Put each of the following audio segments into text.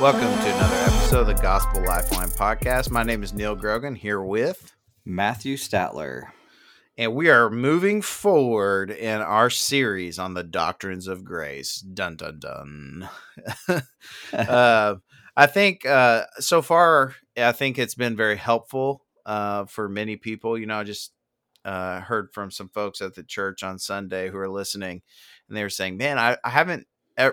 Welcome to another episode of the Gospel Lifeline podcast. My name is Neal Grogan here with Matthew Statler. And we are moving forward in our series on the doctrines of grace. Dun dun dun. uh, I think uh, so far, I think it's been very helpful uh, for many people. You know, I just uh, heard from some folks at the church on Sunday who are listening, and they were saying, "Man, I, I haven't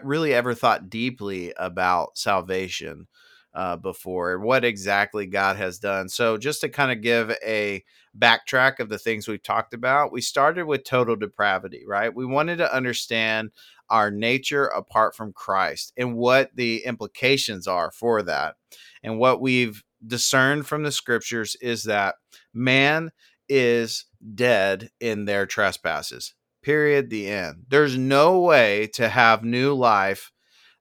really ever thought deeply about salvation." Uh, before what exactly God has done. So, just to kind of give a backtrack of the things we've talked about, we started with total depravity, right? We wanted to understand our nature apart from Christ and what the implications are for that. And what we've discerned from the scriptures is that man is dead in their trespasses. Period. The end. There's no way to have new life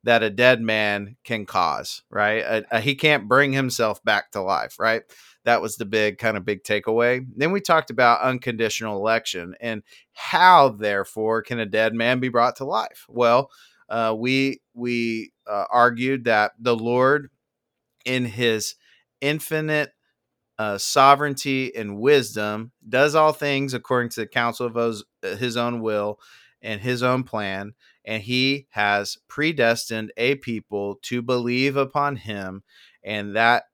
that a dead man can cause, right? he can't bring himself back to life, right? That was the big kind of big takeaway. Then we talked about unconditional election and how, therefore, can a dead man be brought to life? Well, uh, we we uh, argued that the Lord, in His infinite uh, sovereignty and wisdom, does all things according to the counsel of his, his own will and His own plan, and He has predestined a people to believe upon Him, and that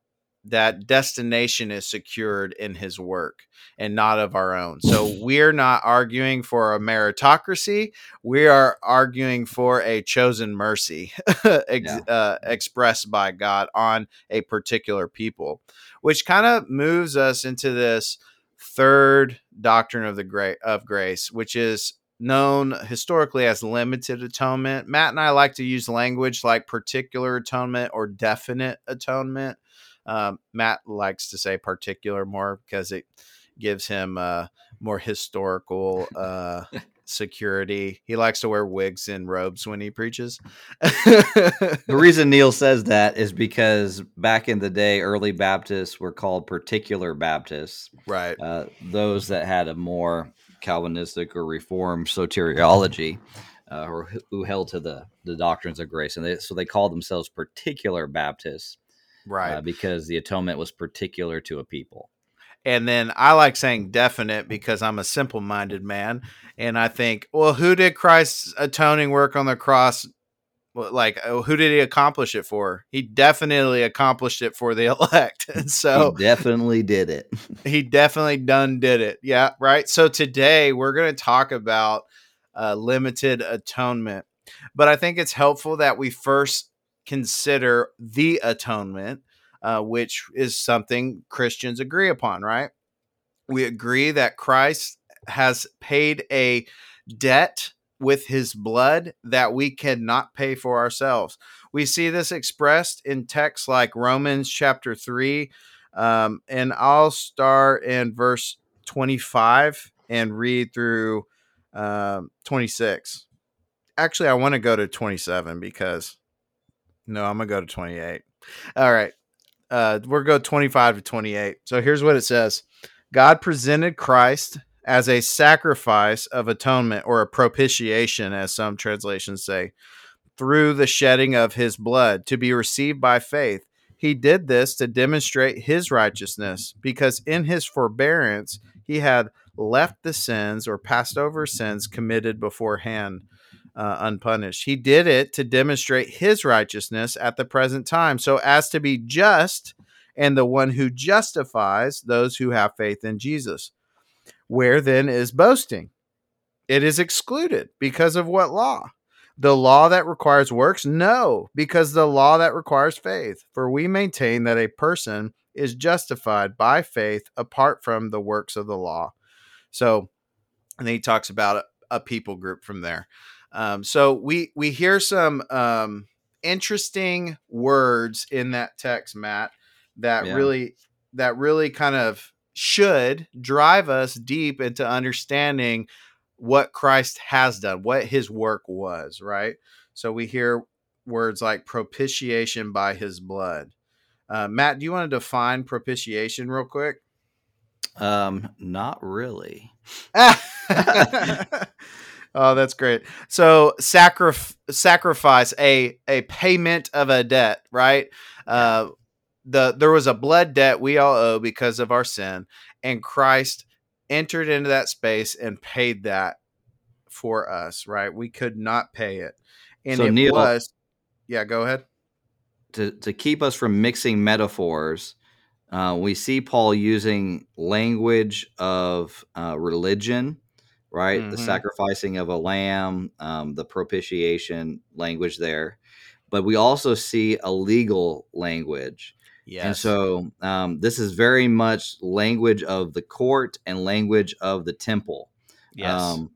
that destination is secured in his work and not of our own. So we're not arguing for a meritocracy. We are arguing for a chosen mercy ex- yeah. uh, expressed by God on a particular people, which kind of moves us into this third doctrine of the gra- of grace, which is known historically as limited atonement. Matt and I like to use language like particular atonement or definite atonement um, Matt likes to say particular more because it gives him uh, more historical uh, security. He likes to wear wigs and robes when he preaches. the reason Neal says that is because back in the day, early Baptists were called particular Baptists. Right. Uh, those that had a more Calvinistic or Reformed soteriology. Uh, or who held to the, the doctrines of grace, and they, so they called themselves particular Baptists right? Uh, because the atonement was particular to a people. And then I like saying definite because I'm a simple minded man. And I think, well, who did Christ's atoning work on the cross? Like, oh, who did he accomplish it for? He definitely accomplished it for the elect. So he definitely did it. he definitely done did it. Yeah. Right. So today we're going to talk about uh, limited atonement. But I think it's helpful that we first consider the atonement, uh, which is something Christians agree upon, right? We agree that Christ has paid a debt with his blood that we cannot pay for ourselves. We see this expressed in texts like Romans chapter 3. Um, and I'll start in verse 25 and read through um, 26. Actually, I want to go to 27 because no, I'm gonna go to 28. All right. Uh, we're go 25 to 28. So here's what it says: God presented Christ as a sacrifice of atonement or a propitiation, as some translations say, through the shedding of his blood to be received by faith. He did this to demonstrate his righteousness, because in his forbearance he had left the sins or passed over sins committed beforehand uh, unpunished. He did it to demonstrate his righteousness at the present time, so as to be just and the one who justifies those who have faith in Jesus. Where then is boasting? It is excluded because of what law? The law that requires works? No, because the law that requires faith. For we maintain that a person is justified by faith apart from the works of the law. So, and he talks about a, a people group from there. Um, so we we hear some um, interesting words in that text, Matt, that yeah. really that really kind of should drive us deep into understanding what Christ has done, what his work was, right? So we hear words like propitiation by his blood. Uh, Matt, do you want to define propitiation real quick? Um, not really. oh, that's great. So sacrif- sacrifice a a payment of a debt, right? Uh, the there was a blood debt we all owe because of our sin, and Christ entered into that space and paid that for us, right? We could not pay it. And So, it Neal- was Yeah, go ahead. to to keep us from mixing metaphors, uh, we see Paul using language of uh, religion, right? The Mhm. sacrificing of a lamb, um, the propitiation language there, but we also see a legal language, Yes. and so um, this is very much language of the court and language of the temple. yes. Um,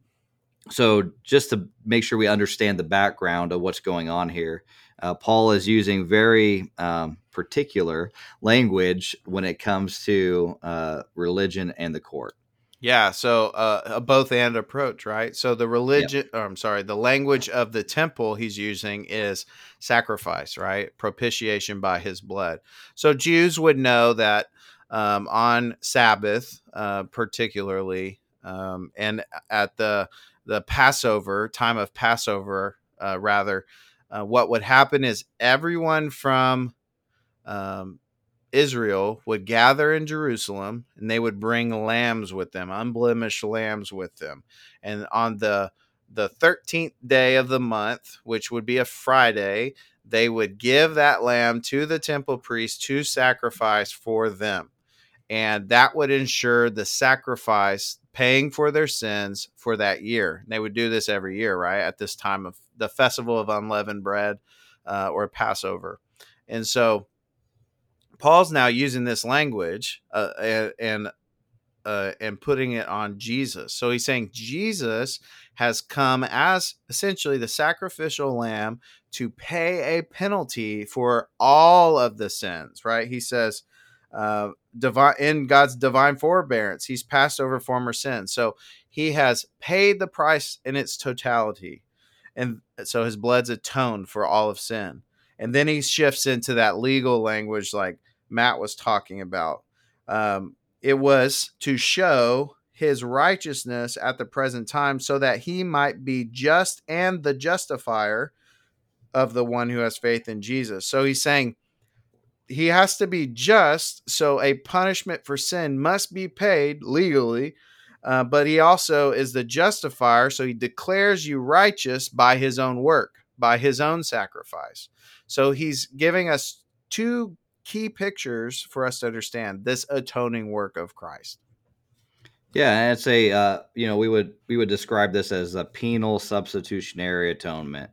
so just to make sure we understand the background of what's going on here, uh, Paul is using very um, particular language when it comes to uh, religion and the court. Yeah, so uh, a both and approach, right? So the religion, or I'm sorry, the language of the temple he's using is sacrifice, right? Propitiation by his blood. So Jews would know that um, on Sabbath, uh, particularly, um, and at the the Passover time of Passover, uh, rather, uh, what would happen is everyone from um, Israel would gather in Jerusalem and they would bring lambs with them, unblemished lambs with them. And on the the 13th day of the month, which would be a Friday, they would give that lamb to the temple priest to sacrifice for them. And that would ensure the sacrifice paying for their sins for that year. And they would do this every year, right? At this time of the festival of unleavened bread uh, or Passover. And so Paul's now using this language uh, and and, uh, and putting it on Jesus. So he's saying Jesus has come as essentially the sacrificial lamb to pay a penalty for all of the sins. Right? He says, uh, divine in God's divine forbearance, He's passed over former sins. So He has paid the price in its totality, and so His blood's atoned for all of sin. And then he shifts into that legal language, like Matt was talking about. Um, it was to show his righteousness at the present time so that he might be just and the justifier of the one who has faith in Jesus. So he's saying he has to be just, so a punishment for sin must be paid legally. Uh, but he also is the justifier, so he declares you righteous by his own work, by his own sacrifice. So he's giving us two key pictures for us to understand this atoning work of Christ. Yeah, and it's a uh, you know we would we would describe this as a penal substitutionary atonement.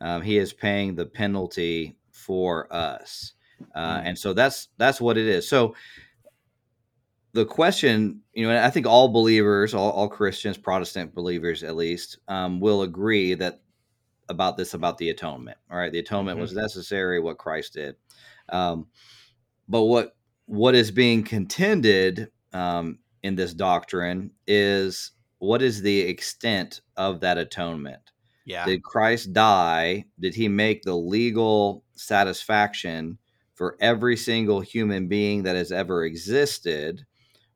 Um, he is paying the penalty for us, uh, Mm. and so that's that's what it is. So the question, you know, and I think all believers, all, all Christians, Protestant believers at least, um, will agree that about this about the atonement. All right, the atonement was necessary, what Christ did. Um, but what what is being contended um, in this doctrine is what is the extent of that atonement? Yeah. Did Christ die? Did he make the legal satisfaction for every single human being that has ever existed?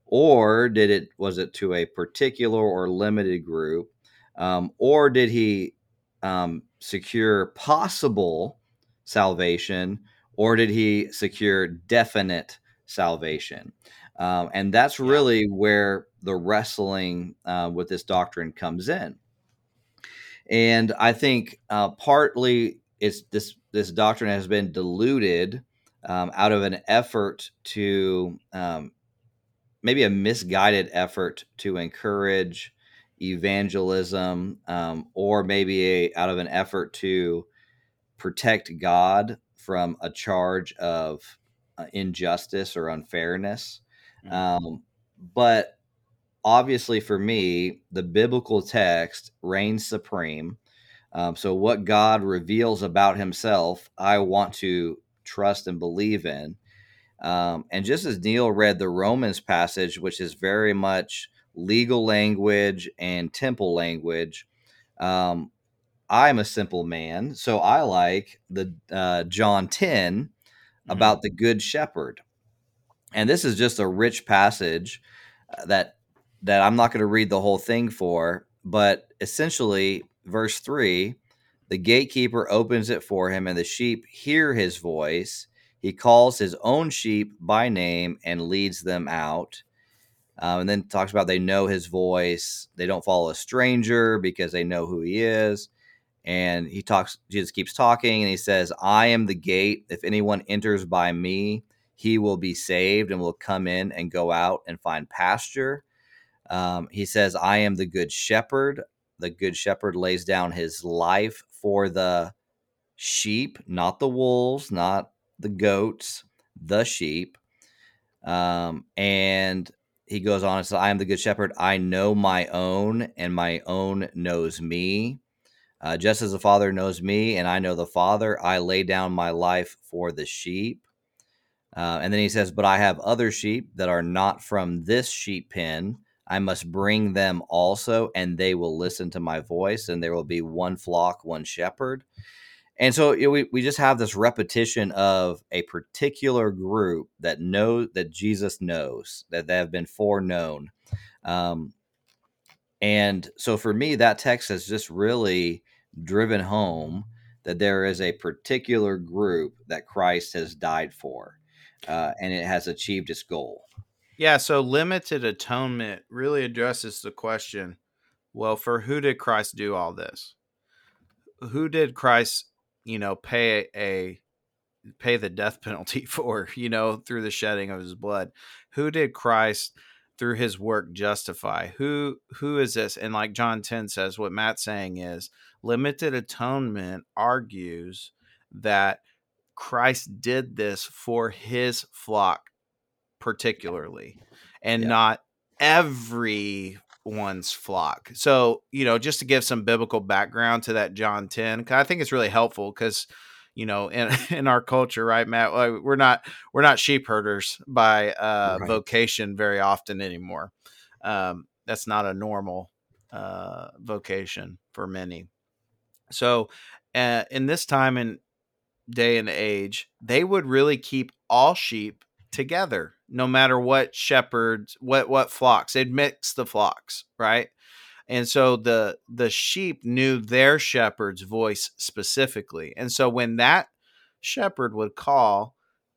Or did it was it to a particular or limited group? Um, or did he um, secure possible salvation, or did he secure definite salvation? Um, and that's really where the wrestling uh, with this doctrine comes in. And I think uh, partly it's this this doctrine has been diluted um, out of an effort to um, maybe a misguided effort to encourage evangelism, um, or maybe a, out of an effort to protect God from a charge of uh, injustice or unfairness. Mhm. Um, but obviously, for me, the biblical text reigns supreme. Um, so, what God reveals about Himself, I want to trust and believe in. Um, and just as Neal read the Romans passage, which is very much legal language and temple language, um, I'm a simple man, so I like the uh, John 10 Mhm. about the good shepherd. And this is just a rich passage uh, that that I'm not going to read the whole thing for, but essentially, verse 3 the gatekeeper opens it for him, and the sheep hear his voice. He calls his own sheep by name and leads them out. Um, and then talks about they know his voice. They don't follow a stranger because they know who he is. And he talks, Jesus keeps talking and he says, I am the gate. If anyone enters by me, he will be saved and will come in and go out and find pasture. Um, he says, I am the good shepherd. The good shepherd lays down his life for the sheep, not the wolves, not the goats, the sheep. Um, and he goes on and says, I am the good shepherd. I know my own, and my own knows me. Uh, just as the Father knows me, and I know the Father, I lay down my life for the sheep. Uh, and then he says, But I have other sheep that are not from this sheep pen. I must bring them also, and they will listen to my voice, and there will be one flock, one shepherd. And so you know, we, we just have this repetition of a particular group that know that Jesus knows that they have been foreknown. Um, and so for me, that text has just really driven home that there is a particular group that Christ has died for, uh, and it has achieved its goal. Yeah, so limited atonement really addresses the question well, for who did Christ do all this? Who did Christ, you know, pay a pay the death penalty for, you know, through the shedding of his blood? Who did Christ through his work justify? Who who is this? And like John 10 says, what Matt's saying is limited atonement argues that Christ did this for his flock particularly and yeah. not everyone's flock. So, you know, just to give some biblical background to that John 10, I think it's really helpful because you know in in our culture right matt we're not we're not sheep herders by uh right. vocation very often anymore um that's not a normal uh vocation for many so uh, in this time and day and age they would really keep all sheep together no matter what shepherds what what flocks they'd mix the flocks right? And so the the sheep knew their shepherd's voice specifically and so when that shepherd would call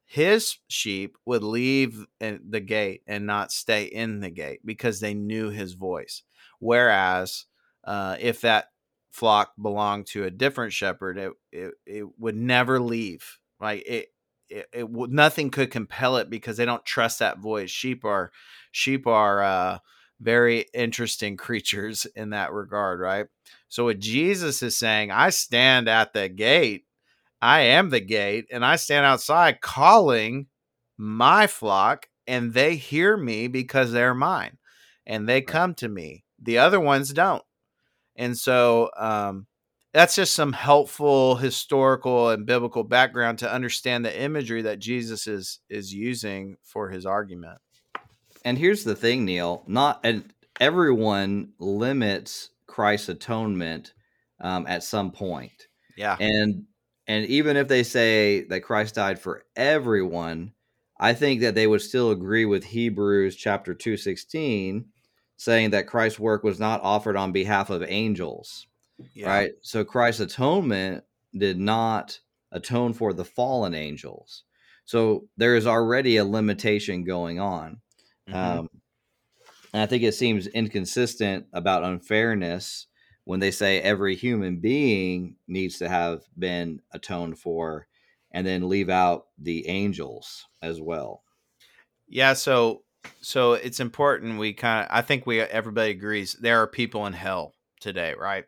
his sheep would leave the gate and not stay in the gate because they knew his voice. Whereas uh, if that flock belonged to a different shepherd it, it, it would never leave like it it, it nothing could compel it because they don't trust that voice. Sheep are sheep are uh, very interesting creatures in that regard, right? So what Jesus is saying, I stand at the gate. I am the gate, and I stand outside calling my flock, and they hear me because they're mine, and they come to me. The other ones don't. And so um, that's just some helpful historical and biblical background to understand the imagery that Jesus is is using for his argument. And here's the thing, Neal. Not and everyone limits Christ's atonement um, at some point. Yeah. And and even if they say that Christ died for everyone, I think that they would still agree with Hebrews chapter 216 saying that Christ's work was not offered on behalf of angels yeah. Right. So Christ's atonement did not atone for the fallen angels. So there is already a limitation going on. Mm-hmm. Um, and I think it seems inconsistent about unfairness when they say every human being needs to have been atoned for and then leave out the angels as well. Yeah, so so it's important we kind of I think we everybody agrees there are people in hell today, right?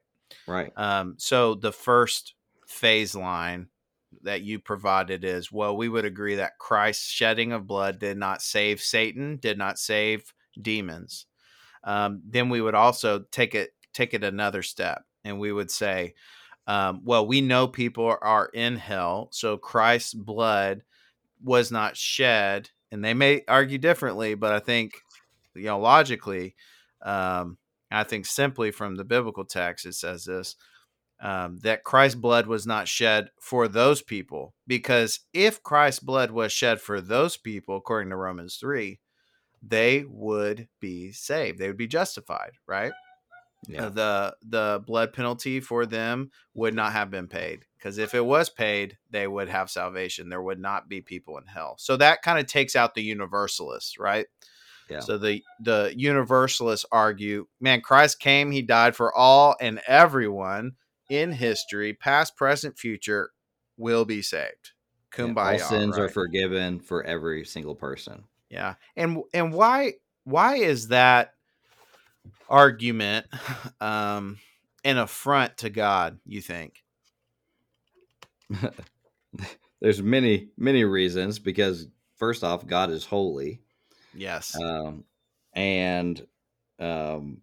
Right. Um, so the first phase line that you provided is well, we would agree that Christ's shedding of blood did not save Satan, did not save demons. Um, then we would also take it take it another step, and we would say, um, well, we know people are in hell, so Christ's blood was not shed, and they may argue differently, but I think you know logically um, I think simply from the biblical text, it says this um, that Christ's blood was not shed for those people. Because if Christ's blood was shed for those people, according to Romans 3, they would be saved. They would be justified, right? Yeah. the the blood penalty for them would not have been paid because if it was paid they would have salvation there would not be people in hell so that kind of takes out the universalists right yeah. so the the universalists argue man christ came he died for all and everyone in history past present future will be saved kumbaya yeah, all sins right? are forgiven for every single person yeah and and why why is that argument um, an affront to God, you think? There's many, many reasons because first off, God is holy. Yes. Um, and um,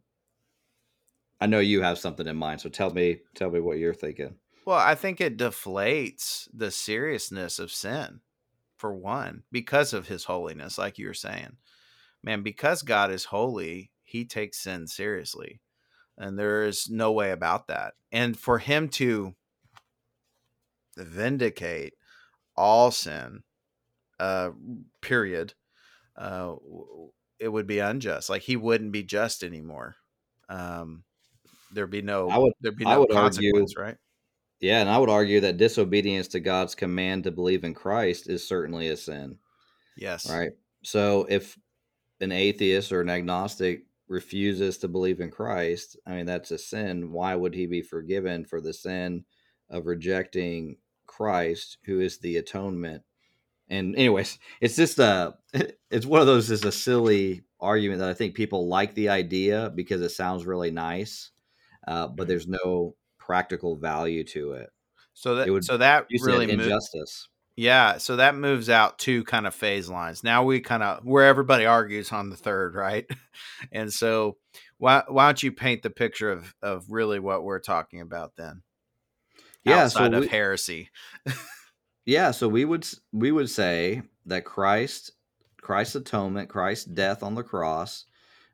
I know you have something in mind, so tell me, tell me what you're thinking. Well, I think it deflates the seriousness of sin, for one, because of His holiness, like you were saying. Man, because God is holy, he takes sin seriously. And there is no way about that. And for him to vindicate all sin, uh, period, uh, it would be unjust. Like he wouldn't be just anymore. Um, there'd be no, I would, there'd be no I would consequence, argue, right? Yeah, and I would argue that disobedience to God's command to believe in Christ is certainly a sin. Yes. Right. So if an atheist or an agnostic refuses to believe in Christ, I mean, that's a sin. Why would he be forgiven for the sin of rejecting Christ, who is the atonement? And, anyways, it's just a, it's one of those, is a silly argument that I think people like the idea because it sounds really nice, uh, but there's no practical value to it. So that, would, so that really injustice. Yeah, so that moves out two kind of phase lines. Now we kind of where everybody argues on the third, right? and so why why don't you paint the picture of of really what we're talking about then? Yeah, outside so we, of heresy. yeah, so we would we would say that Christ Christ's atonement, Christ's death on the cross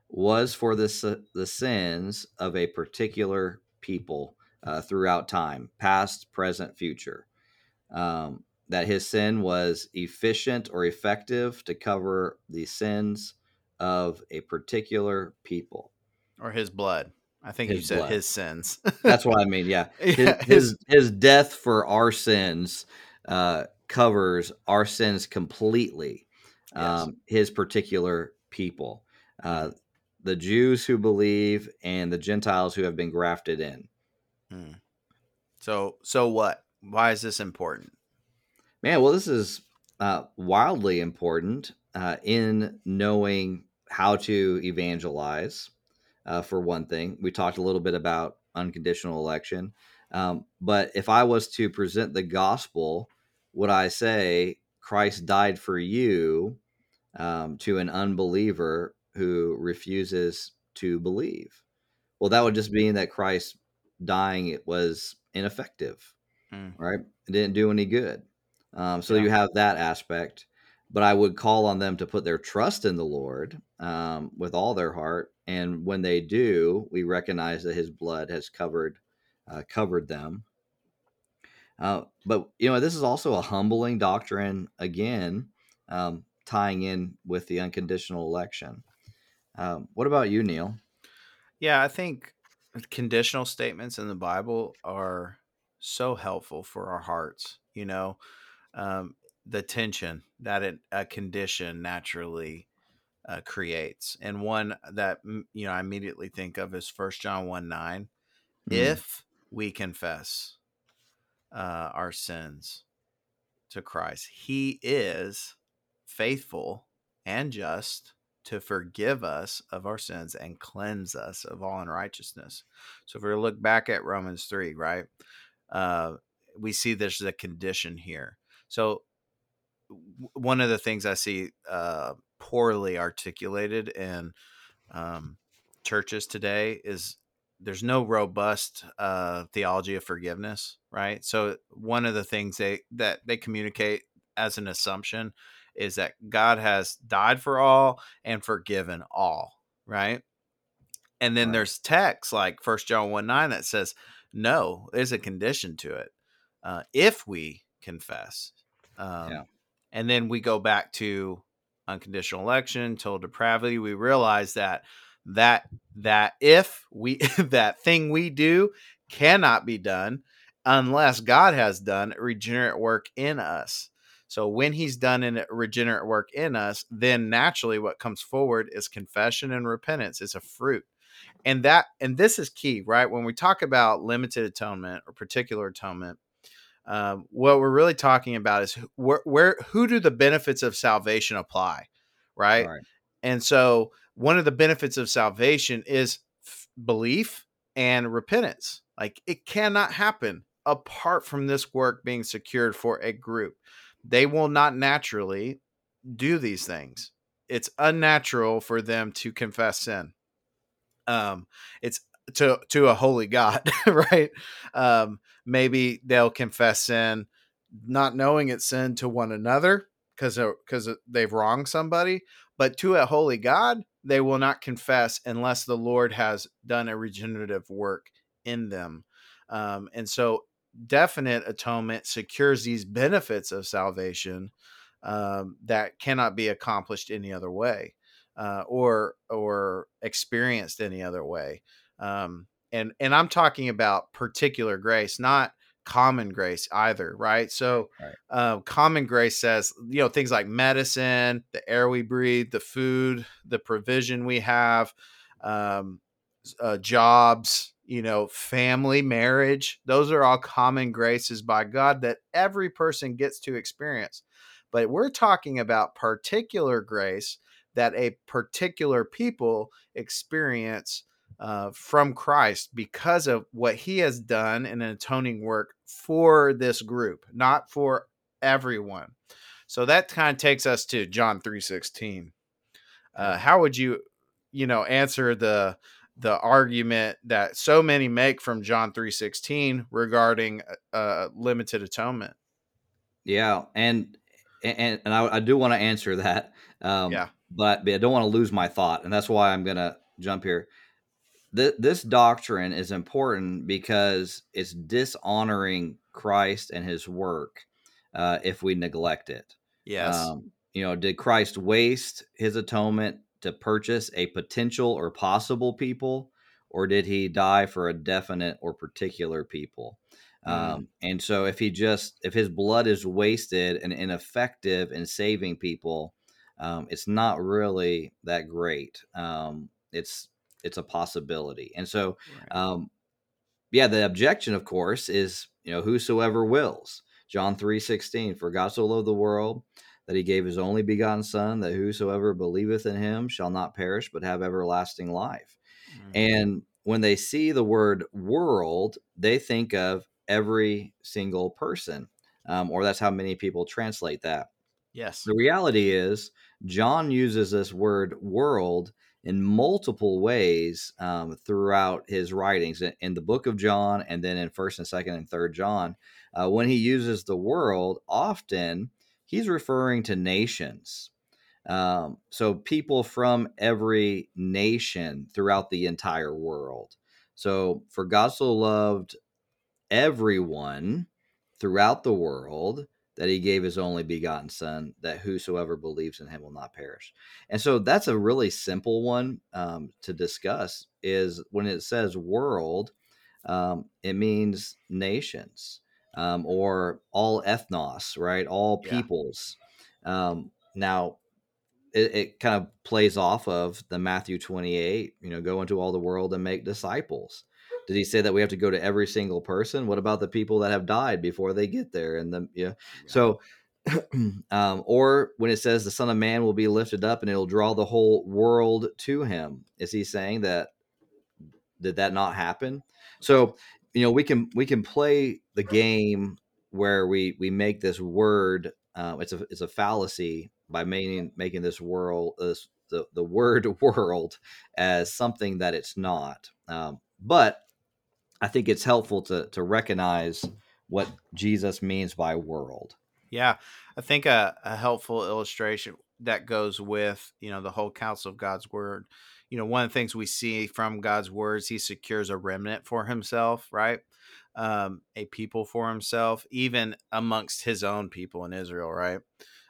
was for the the sins of a particular people uh, throughout time, past, present, future. Um, that his sin was efficient or effective to cover the sins of a particular people. Or his blood. I think his you said blood. his sins. That's what i mean yeah, yeah his, his, his death for our sins uh, covers our sins completely yes. um, his particular people uh, the jews who believe and the gentiles who have been grafted in. Hmm. so so what? Why is this important Man, well, this is uh, wildly important uh, in knowing how to evangelize. Uh, for one thing, we talked a little bit about unconditional election. Um, but if I was to present the gospel, would I say Christ died for you um, to an unbeliever who refuses to believe? Well, that would just mean that Christ dying it was ineffective, mm. right? It didn't do any good. Um, so yeah. you have that aspect. But I would call on them to put their trust in the Lord um, with all their heart, and when they do, we recognize that His blood has covered uh, covered them. Uh, but you know, this is also a humbling doctrine. Again, um, tying in with the unconditional election. Um, what about you, Neal? Yeah, I think conditional statements in the Bible are so helpful for our hearts. You know, um, the tension that it, a condition naturally uh, creates. And one that you know I immediately think of is First John one nine. Mm. If we confess uh, our sins to Christ, He is faithful and just to forgive us of our sins and cleanse us of all unrighteousness. So if we look back at Romans three, right, uh, we see there's a condition here. So one of the things I see uh, poorly articulated in um, churches today is there's no robust uh, theology of forgiveness, right? So one of the things they that they communicate as an assumption is that God has died for all and forgiven all, right? And then right. there's texts like First John 1 9 that says, no, there's a condition to it. Uh, if we confess. Um, yeah. And then we go back to unconditional election, total depravity. We realize that that that if we that thing we do cannot be done unless God has done regenerate work in us. So when he's done in regenerate work in us, then naturally what comes forward is confession and repentance. It's a fruit. And that and this is key, right? When we talk about limited atonement or particular atonement, um, what we're really talking about is where, where who do the benefits of salvation apply, right? right? And so one of the benefits of salvation is f- belief and repentance. Like it cannot happen apart from this work being secured for a group. They will not naturally do these things. It's unnatural for them to confess sin. Um, it's to to a holy God, right? Um, maybe they'll confess sin, not knowing it's sin to one another because because they've wronged somebody, but to a holy God, they will not confess unless the Lord has done a regenerative work in them. Um, and so, definite atonement secures these benefits of salvation um, that cannot be accomplished any other way uh, or or experienced any other way. Um, and and I'm talking about particular grace, not common grace either, right? So, right. Uh, common grace says, you know, things like medicine, the air we breathe, the food, the provision we have, um, uh, jobs, you know, family, marriage. Those are all common graces by God that every person gets to experience. But we're talking about particular grace that a particular people experience uh, from Christ because of what he has done in an atoning work for this group, not for everyone. So that kind of takes us to John 3:16. Uh, how would you, you know, answer the the argument that so many make from John 3:16 regarding uh, uh, limited atonement? Yeah, and and and I, I do want to answer that. Um, yeah, but, but I don't want to lose my thought, and that's why I'm gonna jump here th- this doctrine is important because it's dishonoring Christ and his work uh, if we neglect it. Yes. Um, you know, did Christ waste his atonement to purchase a potential or possible people, or did he die for a definite or particular people? Mm. Um, and so, if he just if his blood is wasted and ineffective in saving people, um, it's not really that great. Um, it's it's a possibility. And so, right. um, yeah, the objection, of course, is you know whosoever wills. John three sixteen. For God so loved the world that he gave his only begotten Son, that whosoever believeth in him shall not perish but have everlasting life. Mm-hmm. And when they see the word world, they think of every single person, um, or that's how many people translate that. Yes. The reality is, John uses this word world in multiple ways um, throughout his writings in, the book of John and then in first and second and third John. Uh, when he uses the world, often he's referring to nations. Um, so people from every nation throughout the entire world. So for God so loved everyone throughout the world that he gave his only begotten son that whosoever believes in him will not perish. And so that's a really simple one um, to discuss is when it says world um, it means nations um, or all ethnos right? All peoples. Yeah. Um, now it, it kind of plays off of the matthew 28 you know go into all the world and make disciples did he say that we have to go to every single person? What about the people that have died before they get there? And the yeah, yeah. so um, or when it says the Son of Man will be lifted up and it'll draw the whole world to him, is he saying that did that not happen? So you know we can we can play the game where we we make this word uh, it's a it's a fallacy by making making this world this the, the word world as something that it's not. Um, but I think it's helpful to to recognize what Jesus means by world. Yeah, I think a, a helpful illustration that goes with you know the whole counsel of God's word. You know, one of the things we see from God's words, He secures a remnant for Himself, right? Um, a people for Himself, even amongst His own people in Israel, right?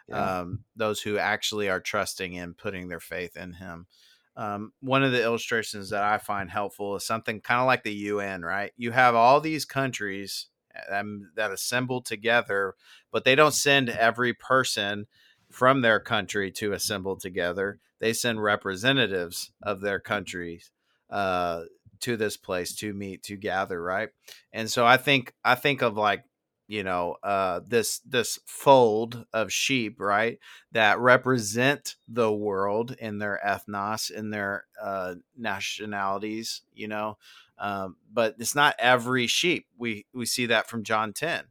Yeah. Um, those who actually are trusting in putting their faith in Him. Um, one of the illustrations that I find helpful is something kind of like the UN, right? You have all these countries um, that assemble together, but they don't send every person from their country to assemble together. They send representatives of their countries uh, to this place to meet to gather, right? And so I think I think of like you know uh, this this fold of sheep right that represent the world in their ethnos in their uh, nationalities you know um, but it's not every sheep. We we see that from john 10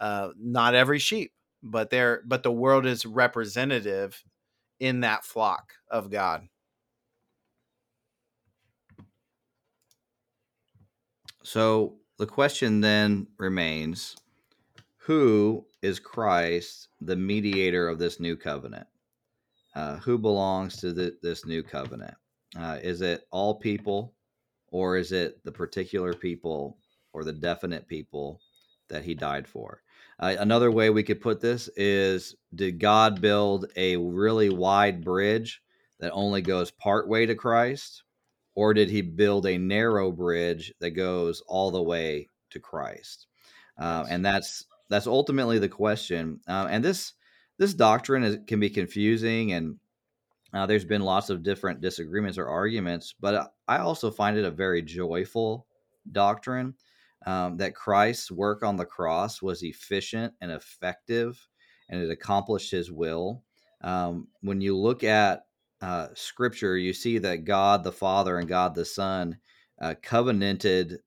uh, not every sheep but they're but the world is representative in that flock of god. So the question then remains who is Christ, the mediator of this new covenant? Uh, who belongs to the, this new covenant? Uh, is it all people, or is it the particular people or the definite people that he died for? Uh, another way we could put this is Did God build a really wide bridge that only goes part way to Christ, or did he build a narrow bridge that goes all the way to Christ? Uh, and that's that's ultimately the question. Uh, and this this doctrine is, can be confusing, and uh, there's been lots of different disagreements or arguments. But I also find it a very joyful doctrine um, that Christ's work on the cross was efficient and effective, and it accomplished His will. Um, when you look at uh, Scripture, you see that God the Father and God the Son uh, covenanted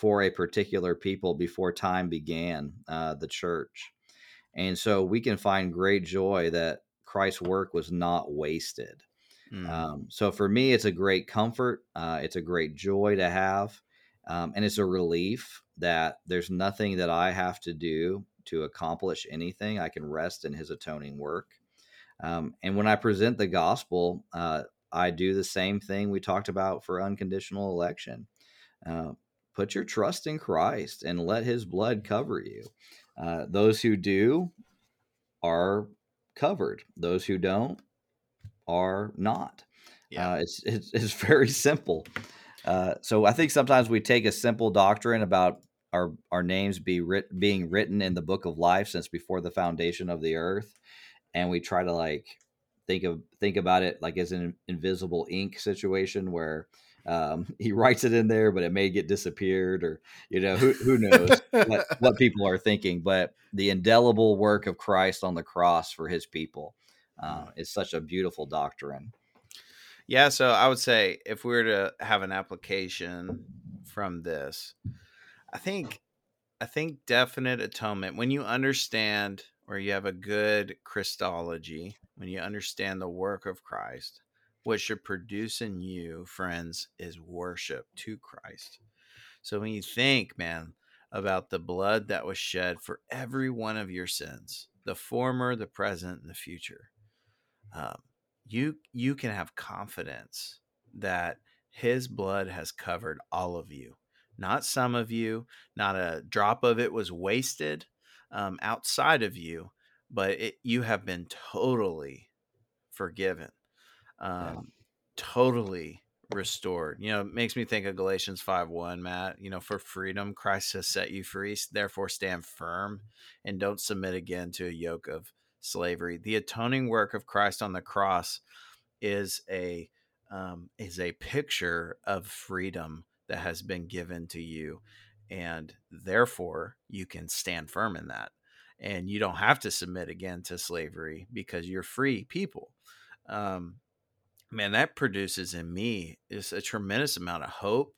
for a particular people before time began, uh, the church. And so we can find great joy that Christ's work was not wasted. Mm. Um, so for me, it's a great comfort. Uh, it's a great joy to have. Um, and it's a relief that there's nothing that I have to do to accomplish anything. I can rest in his atoning work. Um, and when I present the gospel, uh, I do the same thing we talked about for unconditional election. Uh, put your trust in Christ and let his blood cover you. Uh, those who do are covered, those who don't are not. Yeah. Uh, it's, it's, it's, very simple. Uh, so I think sometimes we take a simple doctrine about our, our names be writ- being written in the book of life since before the foundation of the earth. And we try to like think of think about it like as an invisible ink situation where um, he writes it in there, but it may get disappeared, or you know, who who knows what, what, people are thinking. But the indelible work of Christ on the cross for His people uh, mm. is such a beautiful doctrine. Yeah, so I would say if we were to have an application from this, I think I think definite atonement when you understand or you have a good Christology, when you understand the work of Christ, what should produce in you, friends, is worship to Christ. So when you think, man, about the blood that was shed for every one of your sins, the former, the present, and the future, um, you you can have confidence that His blood has covered all of you, not some of you. Not a drop of it was wasted um, outside of you, but it, you have been totally forgiven um, totally restored. You know, it makes me think of Galatians 5 1, Matt. You know, for freedom, Christ has set you free. Therefore, stand firm and don't submit again to a yoke of slavery. The atoning work of Christ on the cross is a um, is a picture of freedom that has been given to you, and therefore you can stand firm in that, and you don't have to submit again to slavery because you're free people. Um, man, that produces in me is a tremendous amount of hope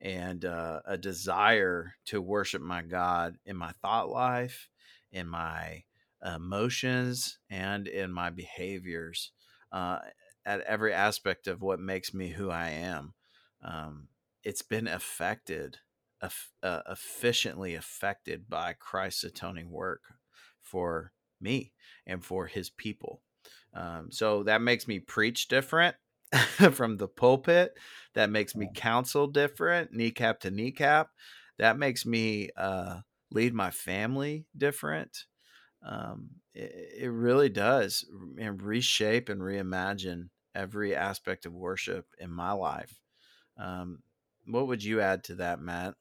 and uh, a desire to worship my God in my thought life, in my emotions, and in my behaviors, uh, at every aspect of what makes me who I am. Um, it's been affected, uh, efficiently affected by Christ's atoning work for me and for his people. Um, so that makes me preach different from the pulpit. That makes me counsel different, kneecap to kneecap. That makes me uh, lead my family different. Um, it, it, really does and reshape and reimagine every aspect of worship in my life. Um, what would you add to that, Matt?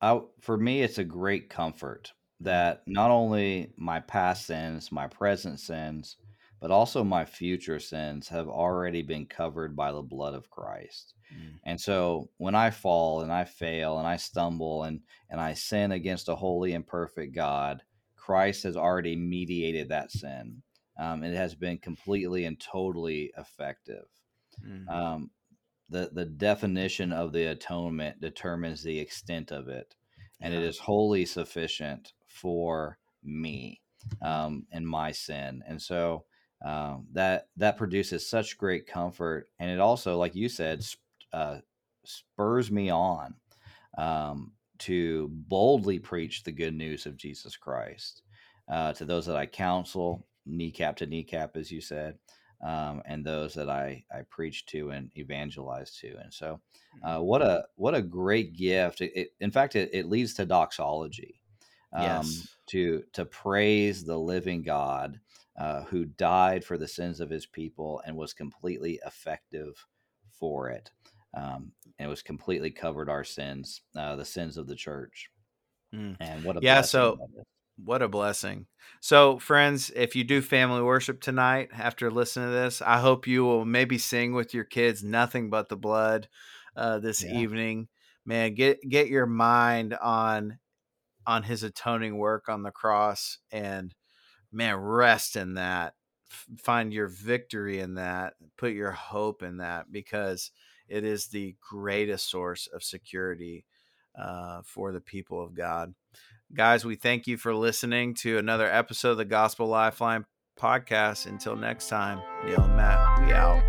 I, for me, it's a great comfort that not only my past sins, my present sins, but also my future sins have already been covered by the blood of Christ. Mm. And so when I fall and I fail and I stumble and, and I sin against a holy and perfect God, Christ has already mediated that sin. Um, it has been completely and totally effective. Mm. Um, the, the definition of the atonement determines the extent of it, and yeah. it is wholly sufficient for me um, and my sin. And so um, that that produces such great comfort, and it also, like you said, uh, spurs me on um, to boldly preach the good news of Jesus Christ uh, to those that I counsel, kneecap to kneecap, as you said, um, and those that I I preach to and evangelize to. And so, uh, mm-hmm. what a what a great gift! It, it, in fact, it, it leads to doxology. Um, yes. To to praise the living God uh, who died for the sins of his people and was completely effective for it. Um, and was completely covered our sins, uh, the sins of the church. Mm. And what a yeah, so what a blessing. So, friends, if you do family worship tonight after listening to this, I hope you will maybe sing with your kids "Nothing But the Blood" uh, this yeah. evening. Man, get get your mind on on His atoning work on the cross and man, rest in that. find your victory in that. Put your hope in that because it is the greatest source of security uh, for the people of God. Guys, we thank you for listening to another episode of the Gospel Lifeline podcast. Until next time, Neal and Matt, we out.